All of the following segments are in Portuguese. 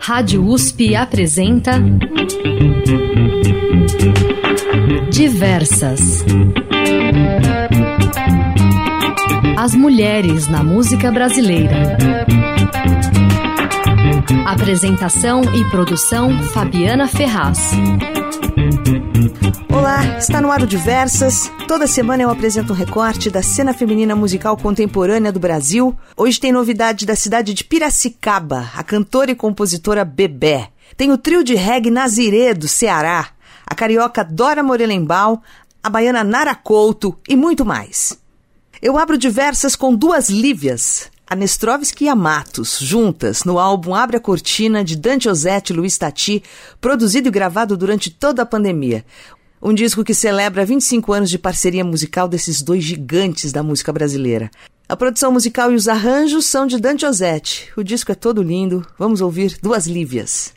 Rádio USP apresenta Diversas. As mulheres na música brasileira. Apresentação e produção Fabiana Ferraz. Olá, está no ar o Diversas. Toda semana eu apresento um recorte da cena feminina musical contemporânea do Brasil. Hoje tem novidade da cidade de Piracicaba, a cantora e compositora Bebé. Tem o trio de reggae Nazirê, do Ceará, a carioca Dora Morelenbaum, a baiana Nara Couto e muito mais. Eu abro Diversas com duas Lívias, a e a Matos, juntas, no álbum Abre a Cortina, de Dante Ozzetti e Luiz Tati, produzido e gravado durante toda a pandemia. Um disco que celebra 25 anos de parceria musical desses dois gigantes da música brasileira. A produção musical e os arranjos são de Dante Ozzetti. O disco é todo lindo. Vamos ouvir Duas Lívias.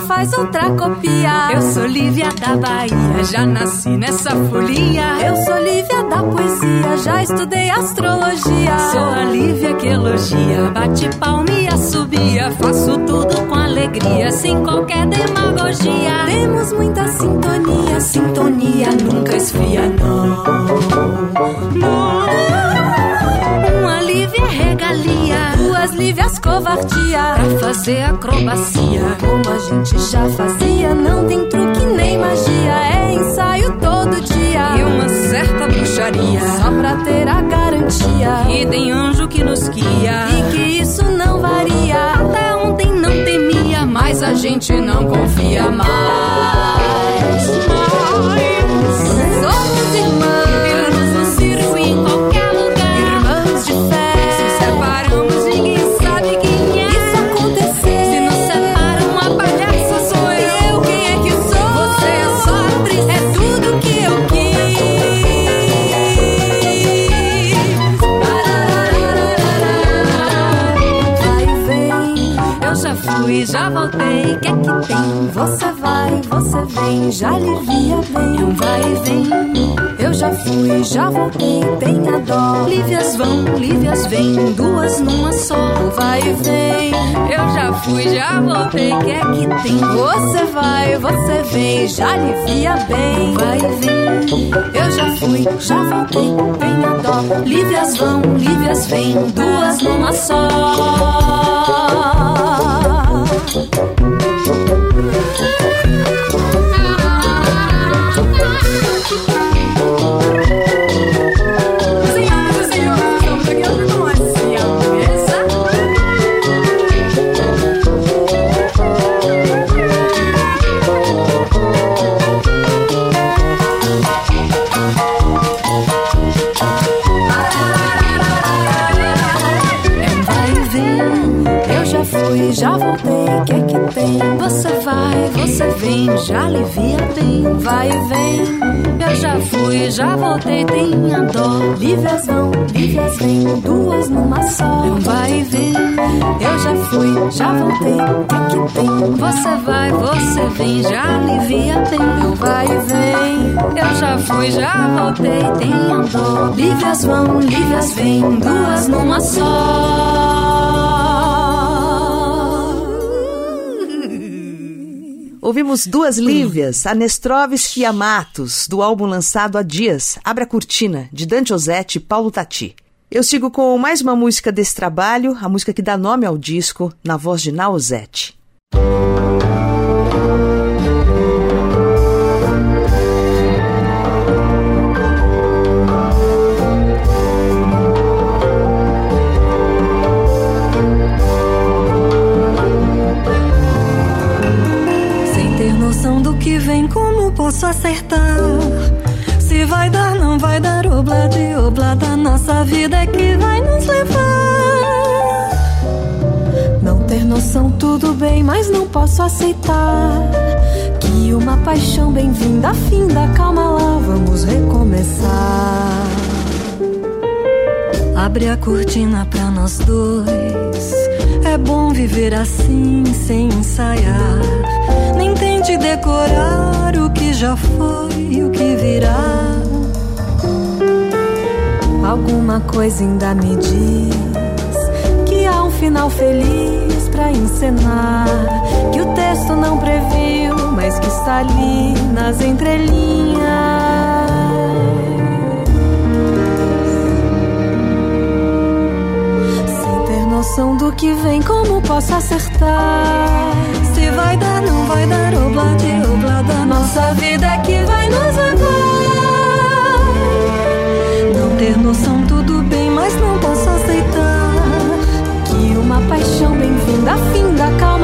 Faz, outra copia. Eu sou Lívia da Bahia, já nasci nessa folia. Eu sou Lívia da poesia, já estudei astrologia. Sou a Lívia que elogia, bate palma e assobia. Faço tudo com alegria, sem qualquer demagogia. Temos muita sintonia, sintonia nunca esfria, não. Não. Regalia, duas Lívias covardia. Pra fazer acrobacia, como a gente já fazia. Não tem truque nem magia, é ensaio todo dia. E uma certa bruxaria, só pra ter a garantia. E tem anjo que nos guia, e que isso não varia. Até ontem não temia, mas a gente não confia mais. mais. Tem? Você vai, você vem, já alivia bem. Um vai e vem, eu já fui, já voltei, tenha dó. Lívias vão, Lívias vêm, duas numa só. Vai e vem, eu já fui, já voltei, que é que tem? Você vai, você vem, já alivia bem. Vai e vem, eu já fui, já voltei, tenha dó. Lívias vão, Lívias vêm, duas numa só. Já alivia bem, vai e vem. Eu já fui, já voltei, tenha dó. Lívias vão, lívias vêm, duas numa só. Vai e vem, eu já fui, já voltei, é que tem? Você vai, você vem, já alivia bem, vai e vem. Eu já fui, já voltei, tenha dó. Lívias vão, lívias vêm, duas numa só. Ouvimos duas Lívias, Anestrovski e Amatos, do álbum lançado há dias, Abra a Cortina, de Dante Ozzetti e Paulo Tati. Eu sigo com mais uma música desse trabalho, a música que dá nome ao disco, na voz de Naozete. Posso acertar. Se vai dar, não vai dar, obla de obla da nossa vida é que vai nos levar. Não ter noção, tudo bem, mas não posso aceitar. Que uma paixão bem-vinda, finda, calma lá, vamos recomeçar. Abre a cortina pra nós dois. É bom viver assim, sem ensaiar. Nem tente decorar o que já foi e o que virá. Alguma coisa ainda me diz que há um final feliz para encenar. Que o texto não previu, mas que está ali nas entrelinhas. Noção do que vem, como posso acertar? Se vai dar, não vai dar, oblade, oblada. Nossa vida é que vai nos levar. Não ter noção, tudo bem, mas não posso aceitar. Que uma paixão bem-vinda, finda, calma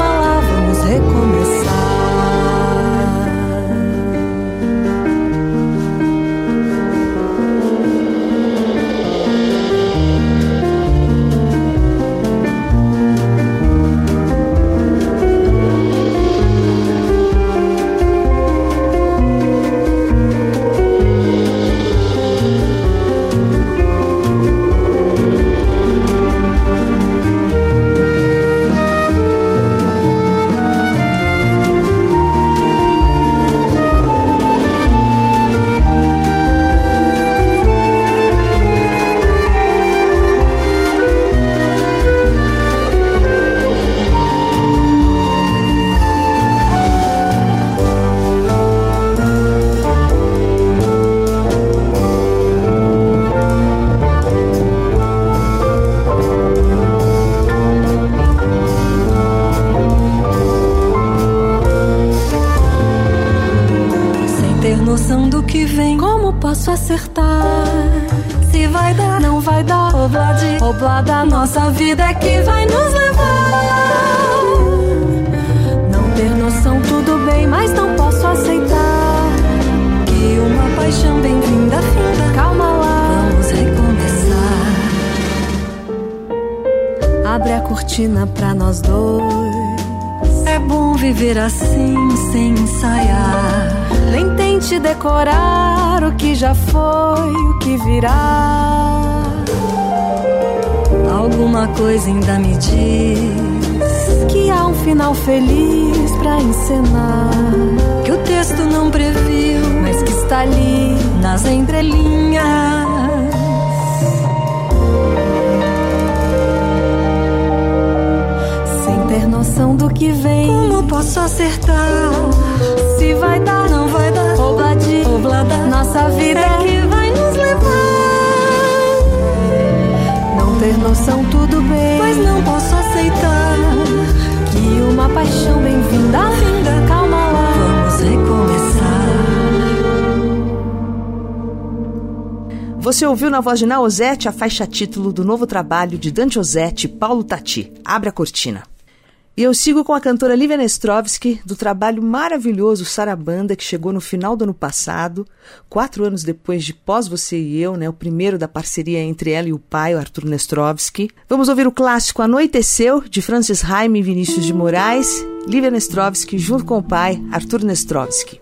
diz que há um final feliz pra encenar. Que o texto não previu, mas que está ali nas entrelinhas. Sem ter noção do que vem, como posso acertar? Se vai dar, não vai dar, obladi, oblada, nossa vida é que vai nos levar. Não ter noção, tudo mas não posso aceitar que uma paixão bem-vinda, vinda, calma lá, vamos recomeçar. Você ouviu na voz de Naozete a faixa título do novo trabalho de Dante Ozzetti e Paulo Tati, Abre a Cortina. E eu sigo com a cantora Lívia Nestrovski, do trabalho maravilhoso Sarabanda, que chegou no final do ano passado, quatro anos depois de Pós Você e Eu, né, o primeiro da parceria entre ela e o pai, o Arthur Nestrovski. Vamos ouvir o clássico Anoiteceu, de Francis Haime e Vinícius de Moraes, Lívia Nestrovski junto com o pai, Arthur Nestrovski.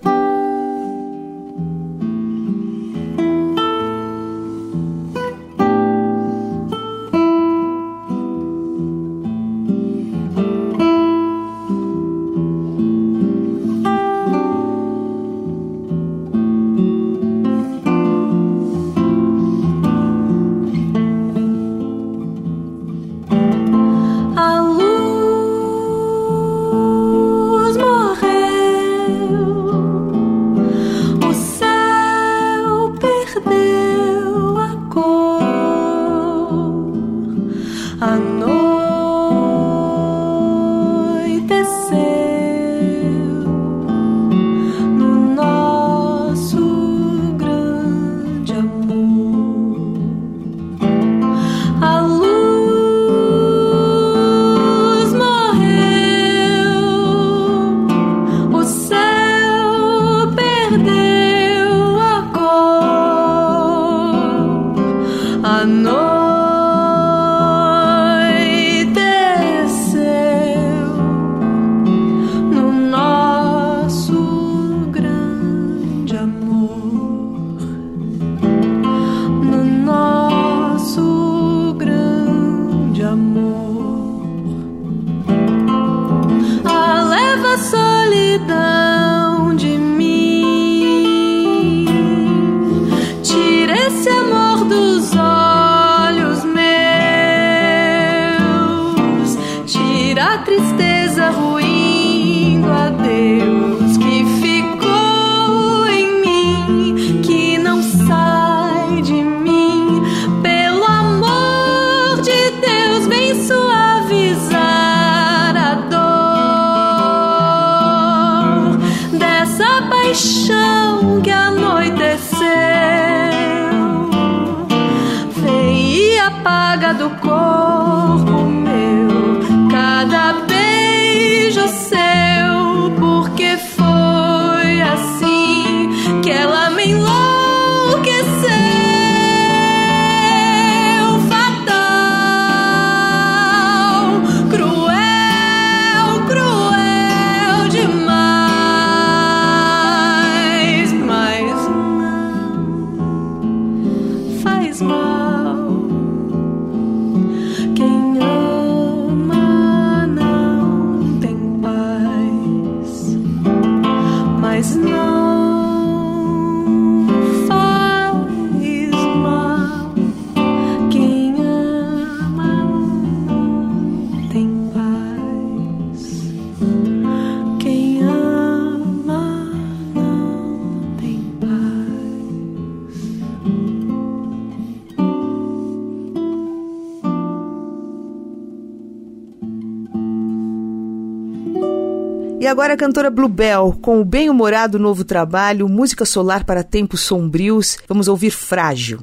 E agora a cantora Bluebell, com o bem-humorado novo trabalho Música Solar para Tempos Sombrios. Vamos ouvir Frágil.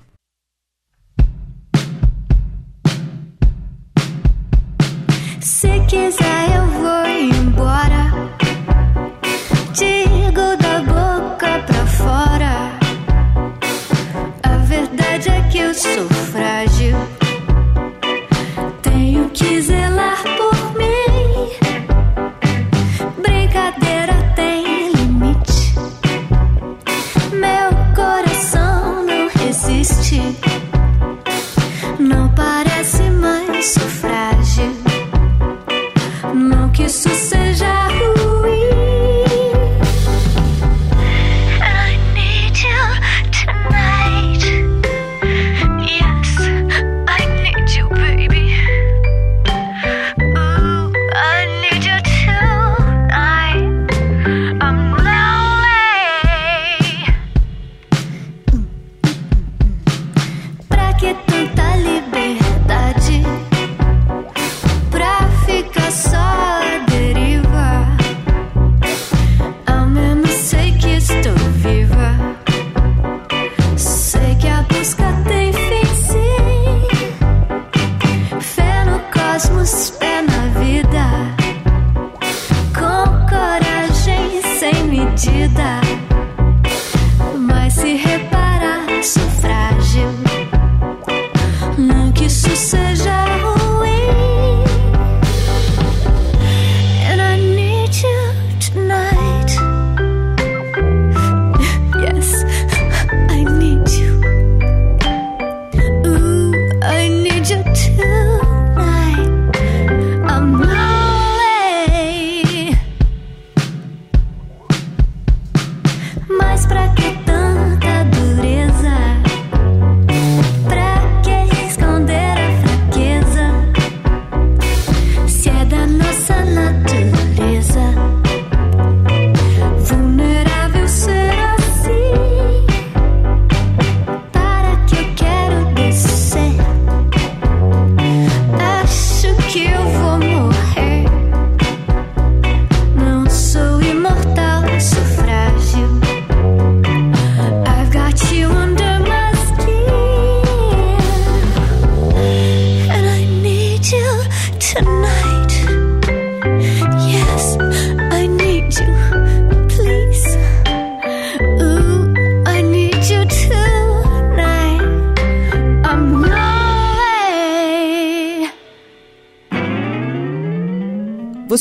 Se quiser eu vou embora Digo da boca pra fora A verdade é que eu sou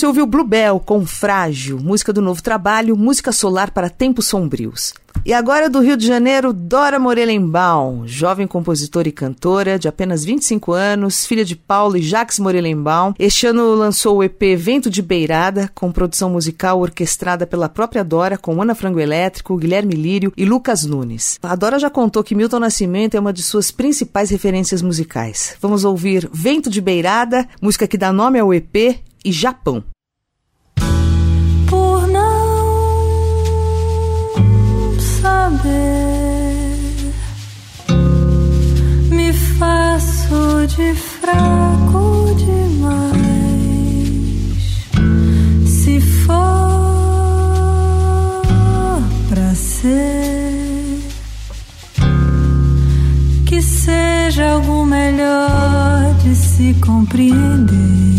Você ouviu Bluebell com Frágil, música do novo trabalho, música solar para tempos sombrios. E agora do Rio de Janeiro, Dora Morelenbaum, jovem compositora e cantora de apenas 25 anos, filha de Paulo e Jacques Morelenbaum. Este ano lançou o EP Vento de Beirada, com produção musical orquestrada pela própria Dora, com Ana Frango Elétrico, Guilherme Lírio e Lucas Nunes. A Dora já contou que Milton Nascimento é uma de suas principais referências musicais. Vamos ouvir Vento de Beirada, música que dá nome ao EP, e Japão. saber. Me faço de fraco demais. Se for pra ser, que seja algo melhor de se compreender.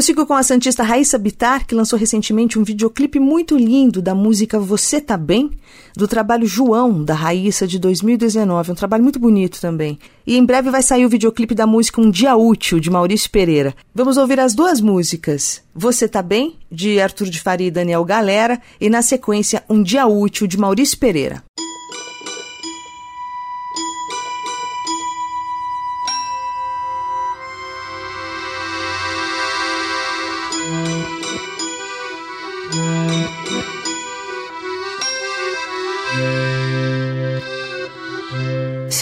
Eu sigo com a Santista Raíssa Bitar, que lançou recentemente um videoclipe muito lindo da música Você Tá Bem, do trabalho João, da Raíssa, de 2019. Um trabalho muito bonito também. E em breve vai sair o videoclipe da música Um Dia Útil, de Maurício Pereira. Vamos ouvir as duas músicas. Você Tá Bem, de Arthur de Faria e Daniel Galera, e na sequência Um Dia Útil, de Maurício Pereira.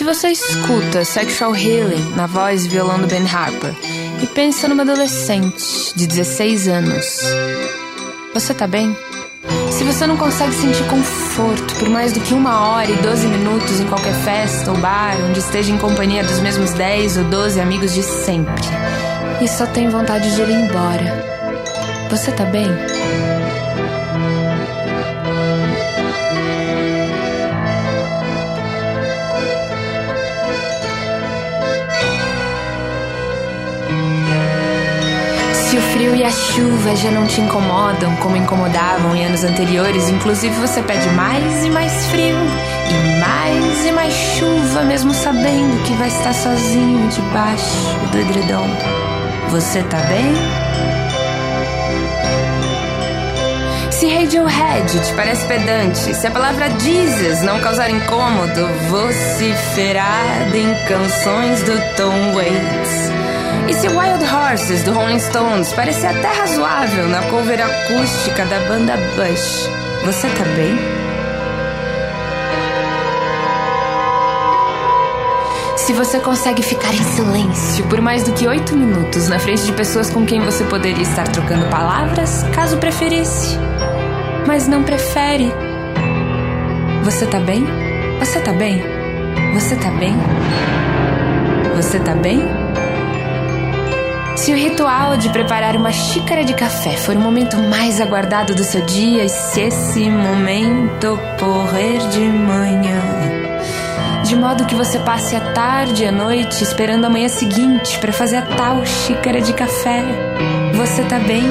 Você escuta Sexual Healing na voz e violão do Ben Harper e pensa numa adolescente de 16 anos, você tá bem? Se você não consegue sentir conforto por mais do que uma hora e 12 minutos em qualquer festa ou bar onde esteja em companhia dos mesmos 10 ou 12 amigos de sempre e só tem vontade de ir embora, você tá bem? O frio e a chuva já não te incomodam como incomodavam em anos anteriores, inclusive você pede mais e mais frio e mais e mais chuva, mesmo sabendo que vai estar sozinho debaixo do edredom. Você tá bem? Se Radiohead te parece pedante, se a palavra Jesus não causar incômodo, vociferada em canções do Tom Waits. E se Wild Horses do Rolling Stones parecer até razoável na cover acústica da banda Bush, você tá bem? Se você consegue ficar em silêncio por mais do que oito minutos na frente de pessoas com quem você poderia estar trocando palavras, caso preferisse, mas não prefere, você tá bem? Você tá bem? Você tá bem? Você tá bem? Se o ritual de preparar uma xícara de café for o momento mais aguardado do seu dia, e se esse momento ocorrer de manhã, de modo que você passe a tarde e a noite esperando a manhã seguinte para fazer a tal xícara de café, você tá bem?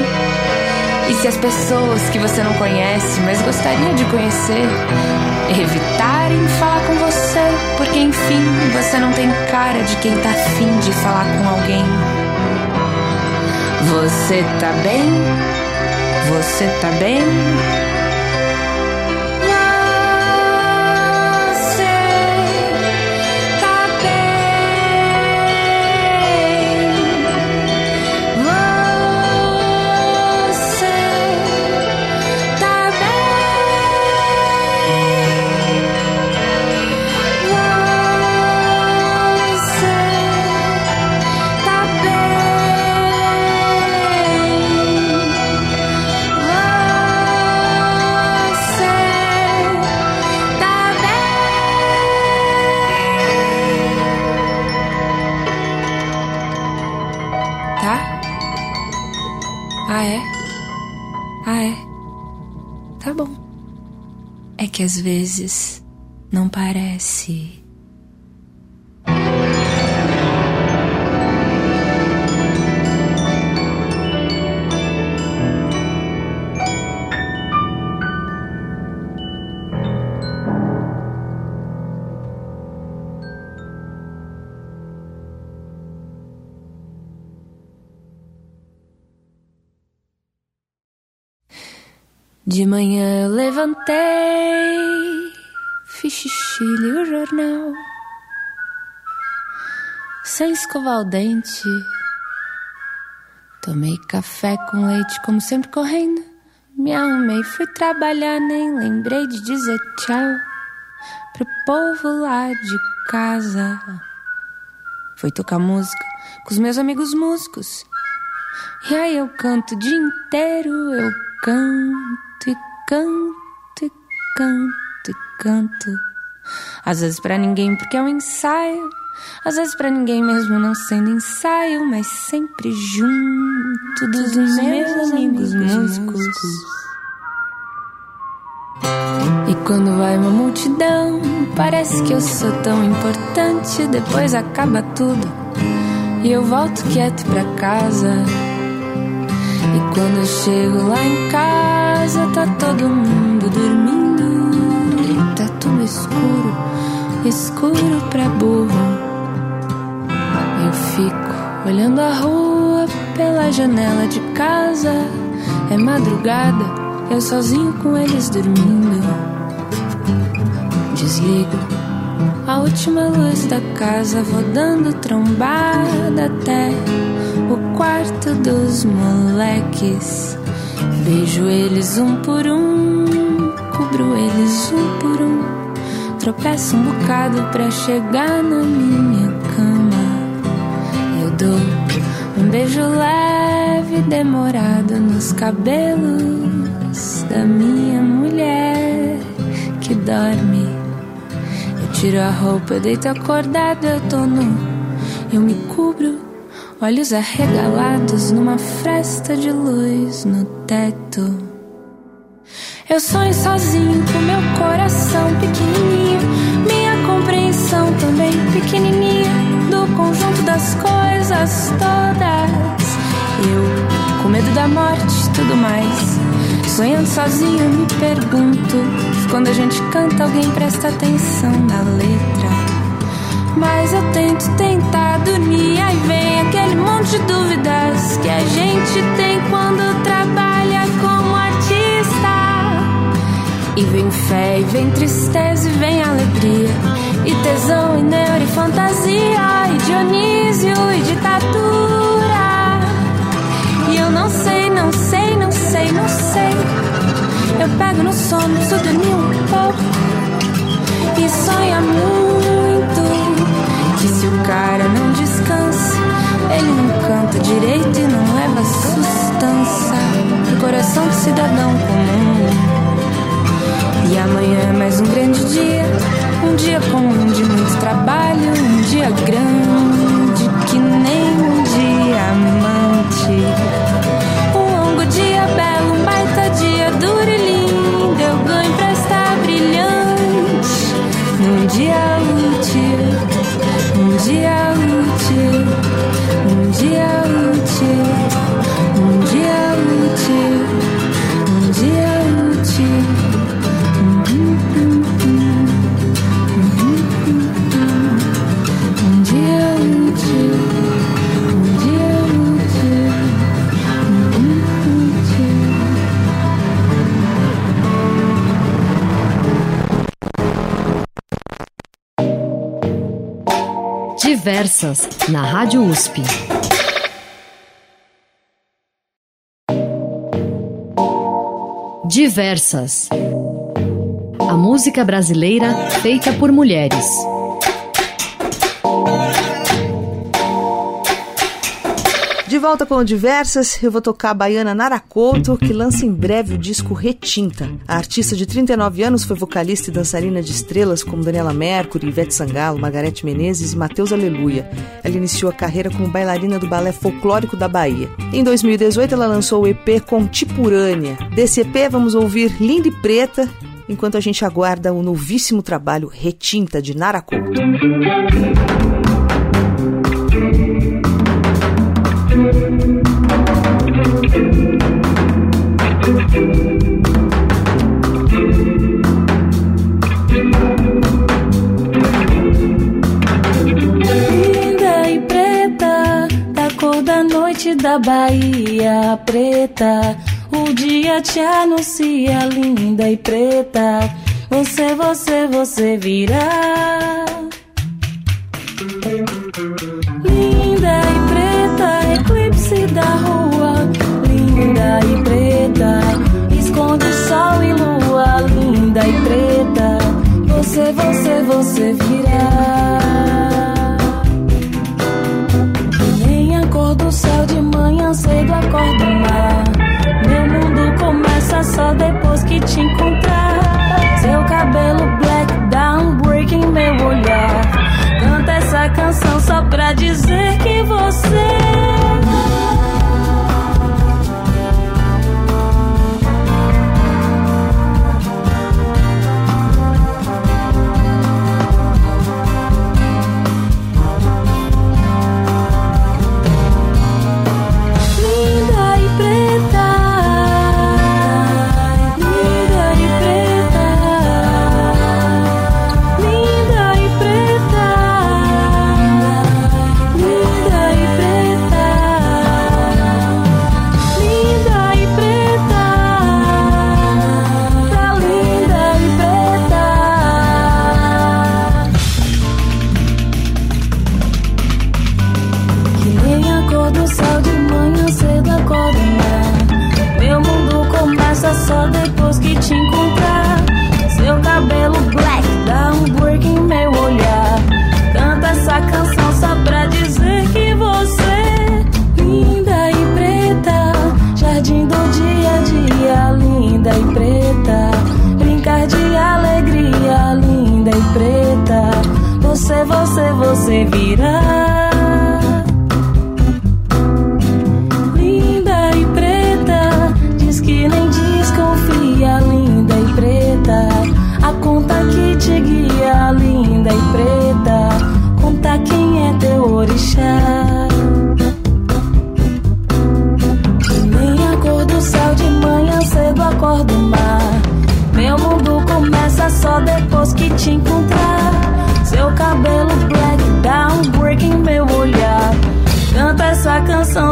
E se as pessoas que você não conhece, mas gostaria de conhecer, evitarem falar com você, porque enfim, você não tem cara de quem tá afim de falar com alguém. Você tá bem? Você tá bem? Que às vezes não parece. De manhã eu levantei, fiz xixi, li o jornal, sem escovar o dente. Tomei café com leite, como sempre correndo. Me arrumei, fui trabalhar, nem lembrei de dizer tchau pro povo lá de casa. Fui tocar música com os meus amigos músicos. E aí eu canto o dia inteiro, eu canto canto e canto e canto. Às vezes pra ninguém porque é um ensaio, às vezes pra ninguém mesmo não sendo ensaio, mas sempre junto dos meus amigos músicos. E quando vai uma multidão, parece que eu sou tão importante, depois acaba tudo e eu volto quieto pra casa. E quando eu chego lá em casa, tá todo mundo dormindo. Tá tudo escuro, escuro pra burro. Eu fico olhando a rua pela janela de casa. É madrugada, eu sozinho com eles dormindo. Desligo a última luz da casa, vou dando trombada até o quarto dos moleques. Beijo eles um por um, cubro eles um por um. Tropeço um bocado pra chegar na minha cama. Eu dou um beijo leve, demorado nos cabelos da minha mulher que dorme. Eu tiro a roupa, eu deito acordado, eu tô nu. Eu me cubro, olhos arregalados numa fresta de luz no teto. Eu sonho sozinho com meu coração pequenininho, minha compreensão também pequenininha do conjunto das coisas todas. Eu, com medo da morte e tudo mais, sonhando sozinho, me pergunto quando a gente canta alguém presta atenção na letra. Mas eu tento tentar dormir, aí vem aquele monte de dúvidas que a gente tem quando trabalha como artista. E vem fé, e vem tristeza, e vem alegria, e tesão, e neuro, e fantasia, e Dionísio, e ditadura. E eu não sei, não sei, não sei, não sei. Eu pego no sono, preciso dormir um pouco, e sonha muito. Que se o cara não descansa, ele não canta direito e não leva sustância pro coração do cidadão comum. E amanhã é mais um grande dia, um dia comum de muito trabalho, um dia grande que nem um diamante. Um longo dia belo, um baita dia duro e lindo, eu ganho pra estar brilhante. Num dia Diversas, na Rádio USP. Diversas. A música brasileira feita por mulheres. Volta com o Diversas, eu vou tocar a baiana Nara Couto, que lança em breve o disco Retinta. A artista de 39 anos foi vocalista e dançarina de estrelas como Daniela Mercury, Ivete Sangalo, Margarete Menezes e Matheus Aleluia. Ela iniciou a carreira como bailarina do Balé Folclórico da Bahia. Em 2018, ela lançou o EP Contipurânea. Desse EP, vamos ouvir Linda e Preta, enquanto a gente aguarda o novíssimo trabalho Retinta de Nara da Bahia preta. O dia te anuncia, linda e preta. Você, você, você virá. Linda e preta, eclipse da rua. Linda e preta, esconde sol e lua. Linda e preta, você, você, você virá. Céu de manhã cedo acorda o mar. Meu mundo começa só depois que te encontrar. Seu cabelo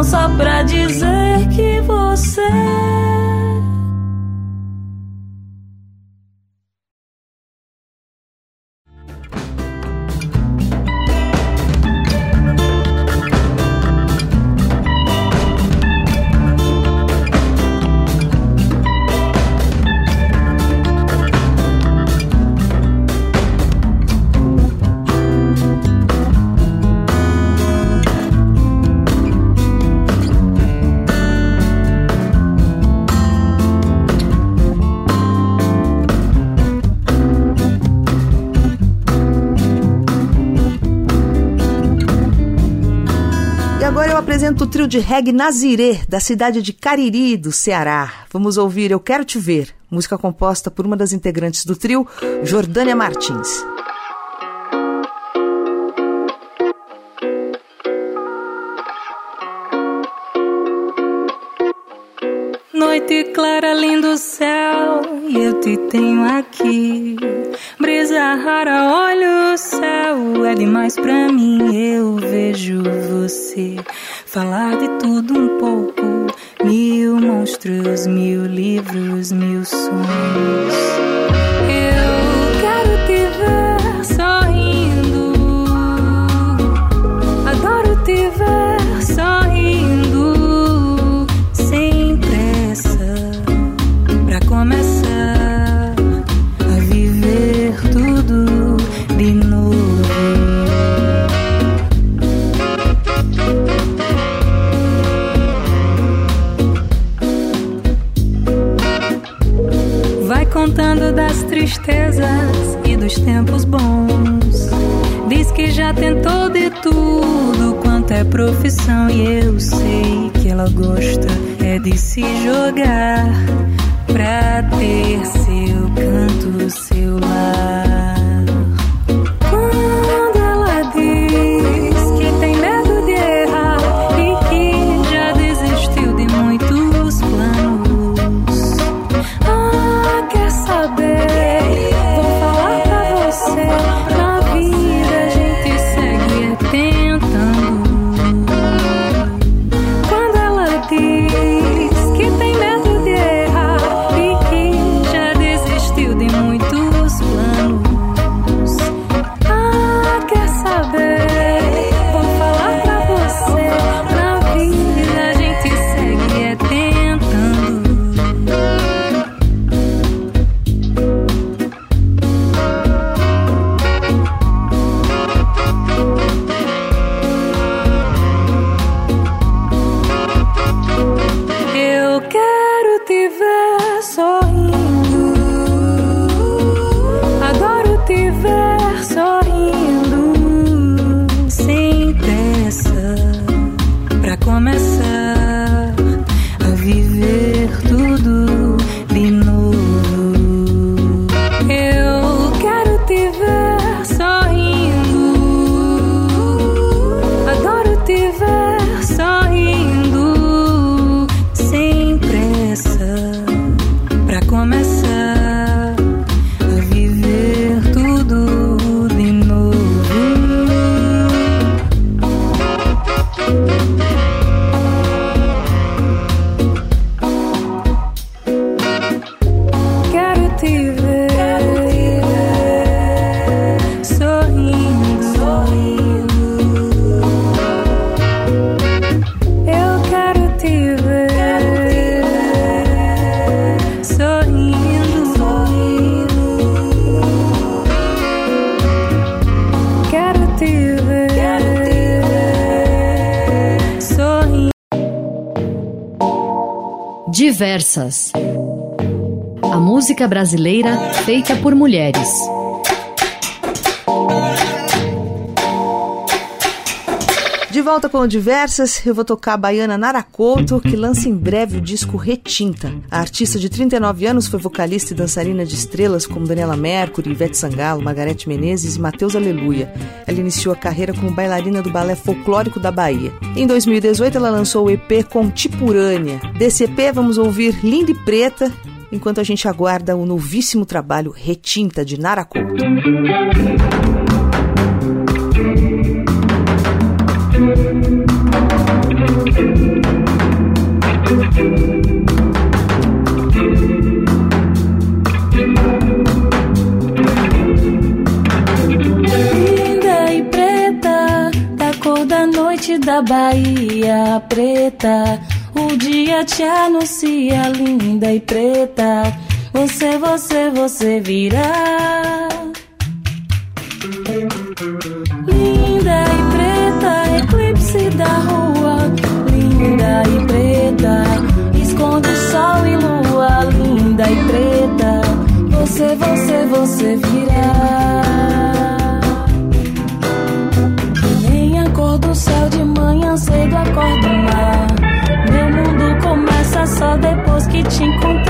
só pra dizer que você. Trio de reggae Nazirê, da cidade de Cariri, do Ceará. Vamos ouvir Eu Quero Te Ver, música composta por uma das integrantes do trio, Jordânia Martins. Noite clara, lindo céu, e eu te tenho aqui. Brisa rara, olha o céu, é demais pra mim. Eu vejo você falar de tudo um pouco. Mil monstros, mil livros, mil sonhos. Das tristezas e dos tempos bons. Diz que já tentou de tudo quanto é profissão. E eu sei que ela gosta é de se jogar pra ter seu canto, seu lar. Diversas. A música brasileira feita por mulheres. Volta com Diversas, eu vou tocar a baiana Nara Couto, que lança em breve o disco Retinta. A artista de 39 anos foi vocalista e dançarina de estrelas como Daniela Mercury, Ivete Sangalo, Margarete Menezes e Matheus Aleluia. Ela iniciou a carreira como bailarina do Balé Folclórico da Bahia. Em 2018, ela lançou o EP Contipurânea. Desse EP, vamos ouvir Linda e Preta enquanto a gente aguarda o novíssimo trabalho Retinta de Nara Couto. Da noite da Bahia preta. O dia te anuncia, linda e preta. Você, você, você virá. Linda e preta, eclipse da rua. Linda e preta, esconde sol e lua. Linda e preta, você, você, você virá. Que te encontrar.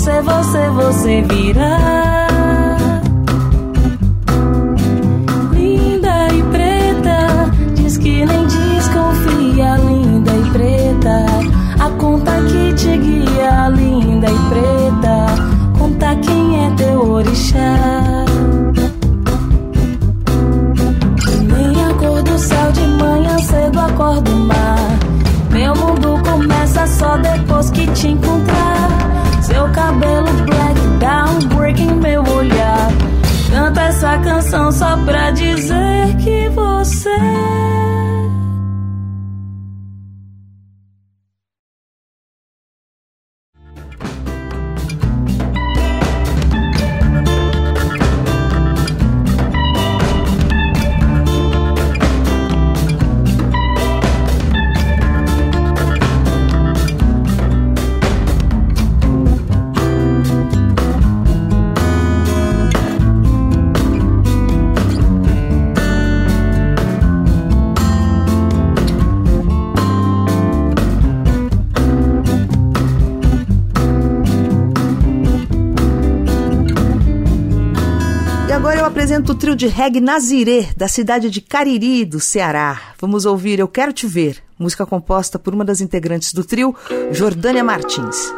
Você, você, você virá. Canção só pra dizer apresento o trio de reggae Nazirê, da cidade de Cariri, do Ceará. Vamos ouvir Eu Quero Te Ver, música composta por uma das integrantes do trio, Jordânia Martins.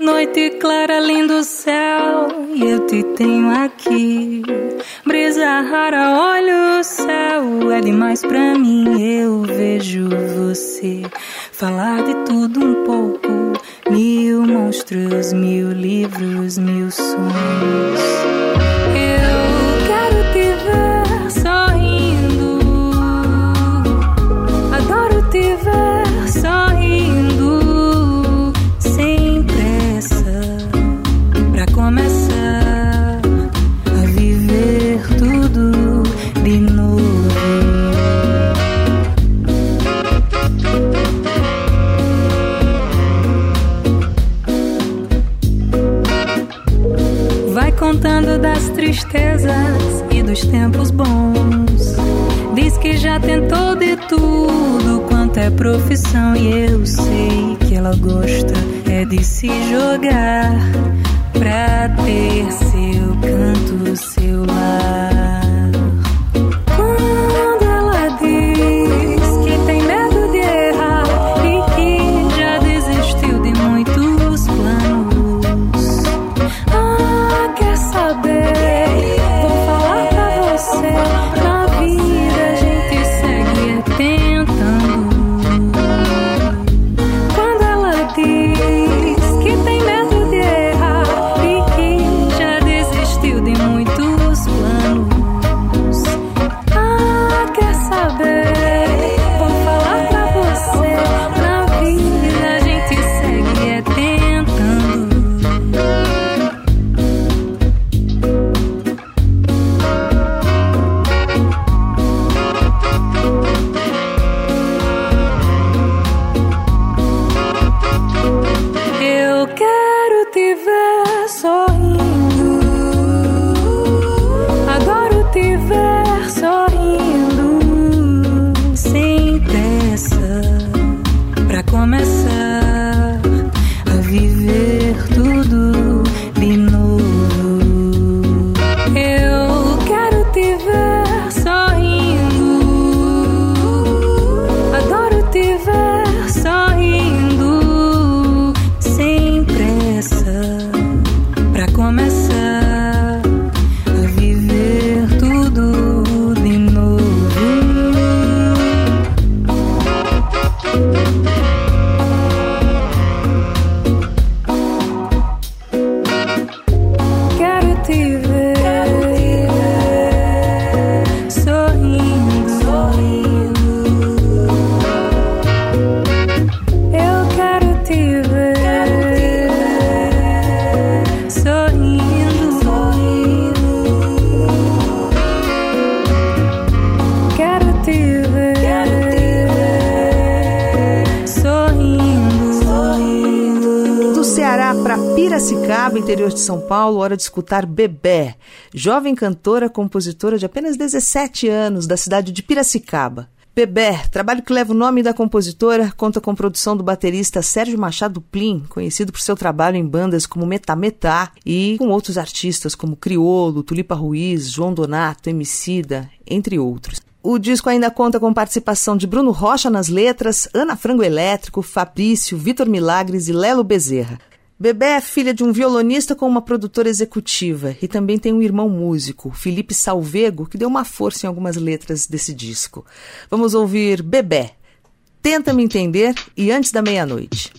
Noite clara, lindo céu, e eu te tenho aqui. Rara, olha o céu, é demais pra mim. Eu vejo você falar de tudo um pouco. Mil monstros, mil livros, mil sonhos. tristezas e dos tempos bons. Diz que já tentou de tudo quanto é profissão. E eu sei que ela gosta é de se jogar pra ter seu canto interior de São Paulo, hora de escutar Bebé, jovem cantora, compositora de apenas 17 anos, da cidade de Piracicaba. Bebé, trabalho que leva o nome da compositora, conta com produção do baterista Sérgio Machado Plim, conhecido por seu trabalho em bandas como Metametá e com outros artistas como Criolo, Tulipa Ruiz, João Donato, Emicida, entre outros. O disco ainda conta com participação de Bruno Rocha nas letras, Ana Frango Elétrico, Fabrício, Vitor Milagres e Lelo Bezerra. Bebê é filha de um violonista com uma produtora executiva e também tem um irmão músico, Felipe Salvego, que deu uma força em algumas letras desse disco. Vamos ouvir Bebê. Tenta me entender e antes da meia-noite.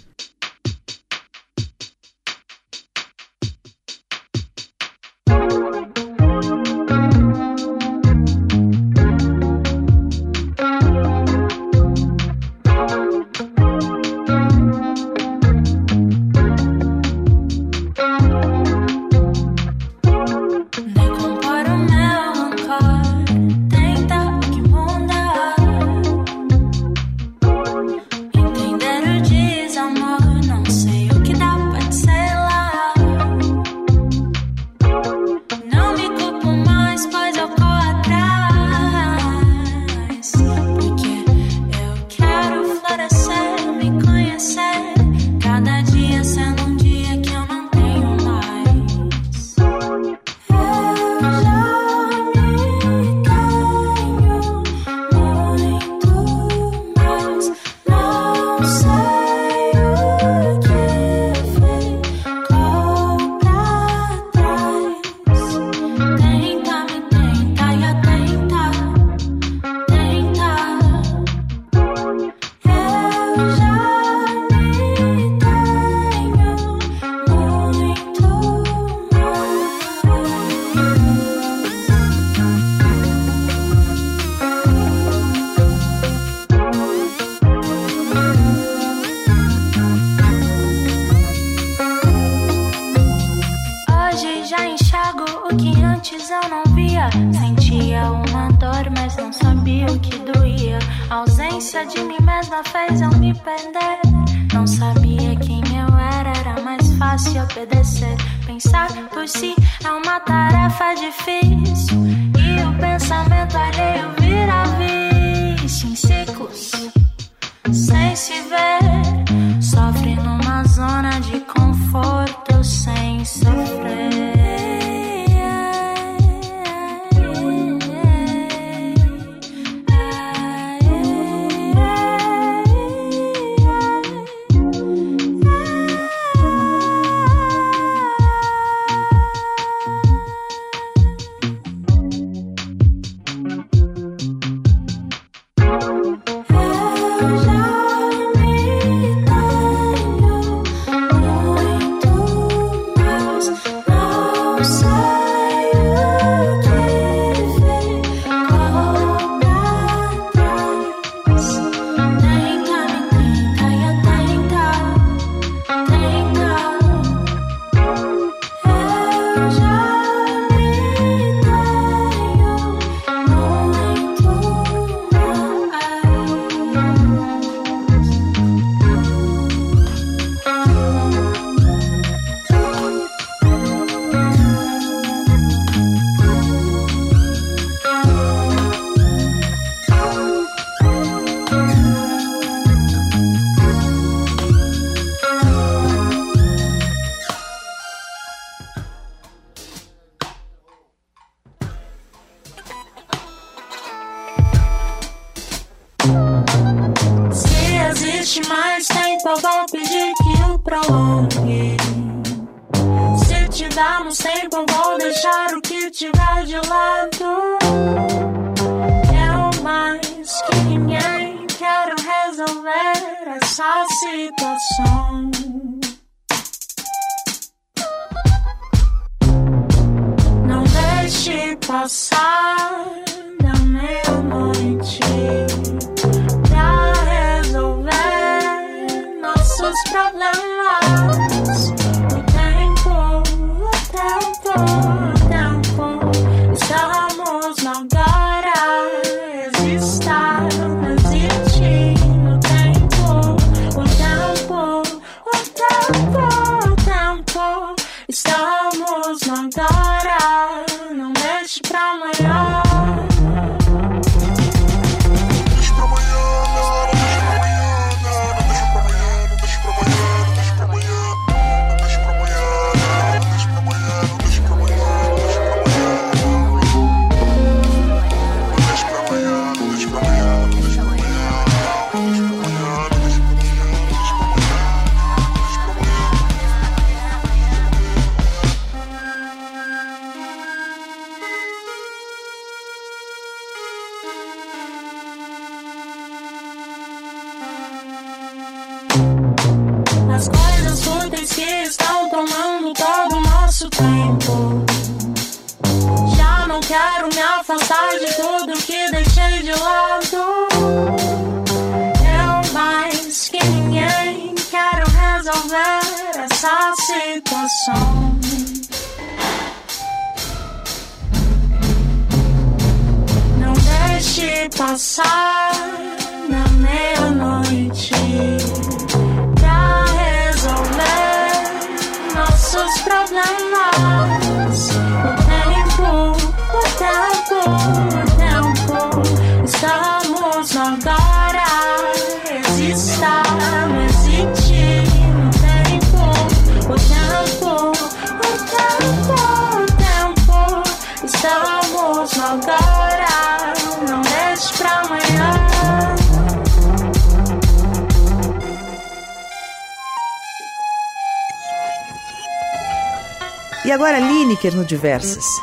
Agora Lineker no Diversas.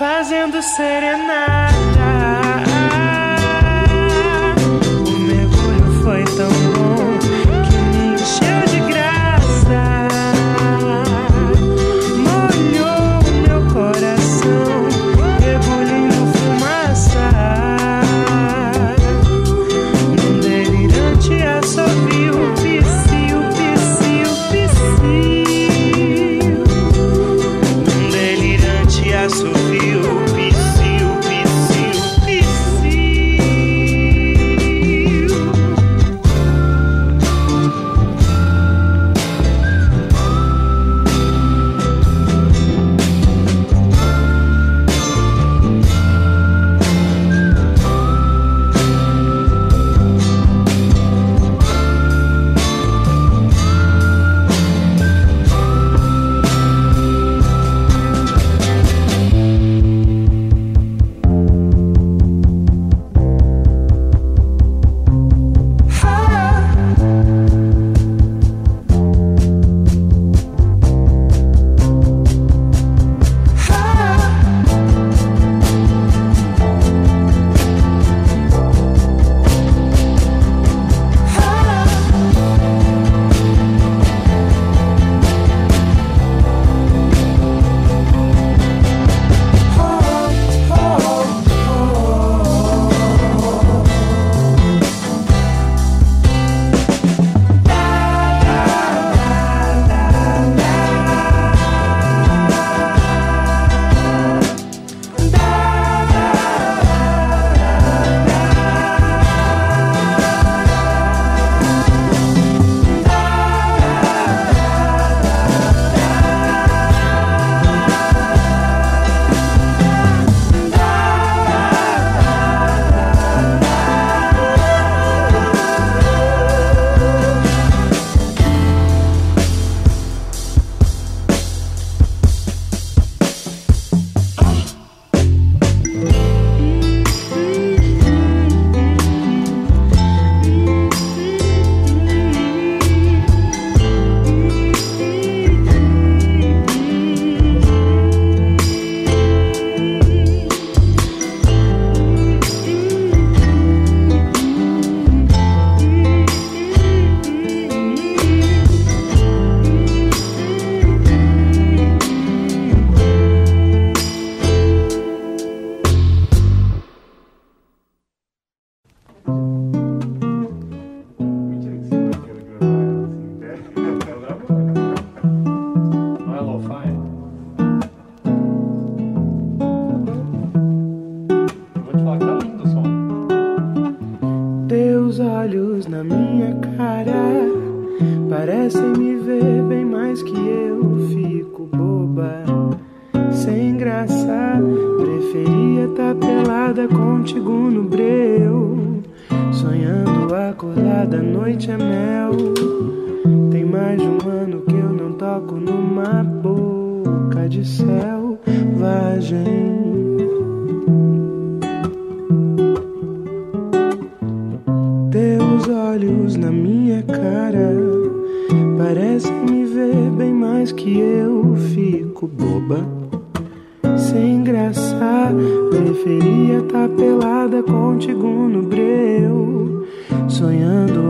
Fazendo serenata.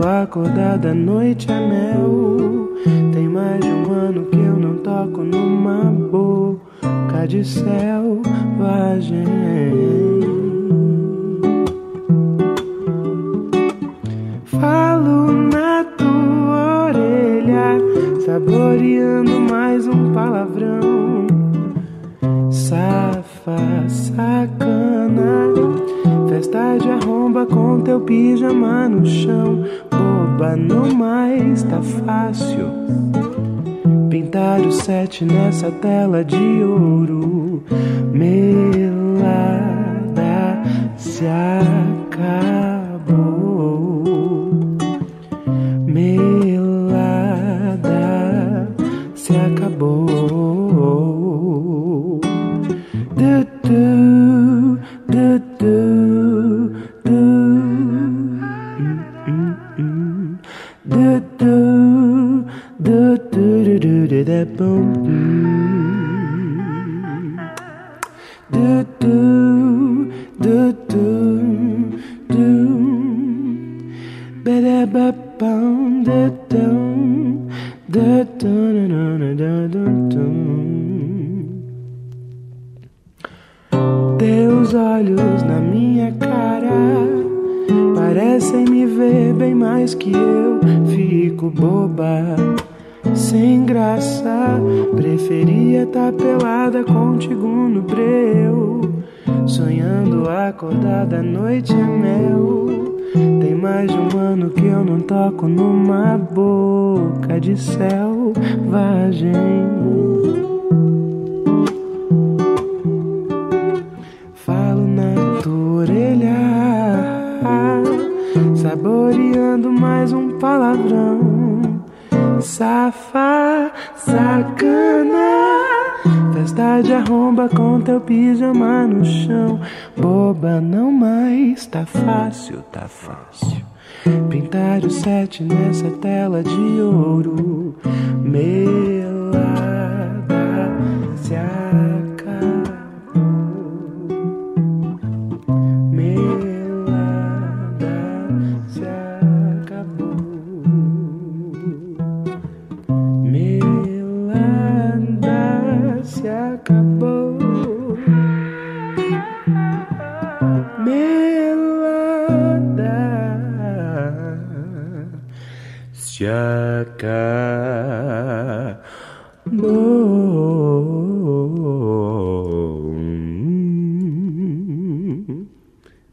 Acordada, a noite é mel. Tem mais de um ano que eu não toco numa boca de selvagem. Falo na tua orelha, saboreando mais um palavrão. Safa, sacana, festa de arromba com teu pijama no chão. Boba, não mais tá fácil. Pintar o sete nessa tela de ouro. Melada se acabou. Teus olhos na minha cara parecem me ver bem mais que eu. Fico boba, sem graça. Preferia tá pelada contigo no breu. Sonhando acordada, a noite é mel. Tem mais de um ano que eu não toco numa boca de selvagem. Falo na tua orelha, saboreando mais um palavrão. Safa, sacana, festa de arromba com teu pijama no chão. Boba, não mais, tá fácil, tá fácil. Pintar o sete nessa tela de ouro. Melada acabou.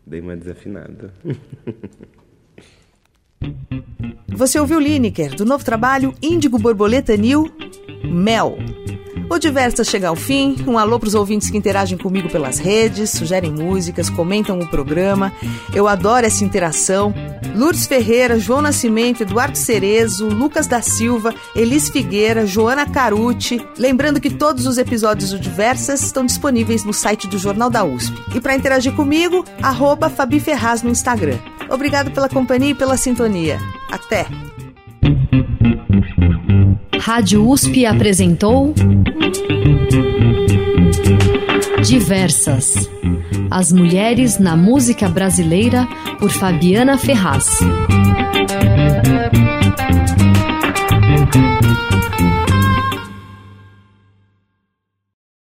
Dei uma desafinada. Você ouviu Lineker, do novo trabalho Índigo Borboleta New, Mel. O Diversas chega ao fim. Um alô para os ouvintes que interagem comigo pelas redes, sugerem músicas, comentam o programa. Eu adoro essa interação. Lourdes Ferreira, João Nascimento, Eduardo Cerezo, Lucas da Silva, Elis Figueira, Joana Carucci. Lembrando que todos os episódios do Diversas estão disponíveis no site do Jornal da USP. E para interagir comigo, arroba Fabi Ferraz no Instagram. Obrigado pela companhia e pela sintonia. Até! Rádio USP apresentou Diversas. As mulheres na música brasileira por Fabiana Ferraz.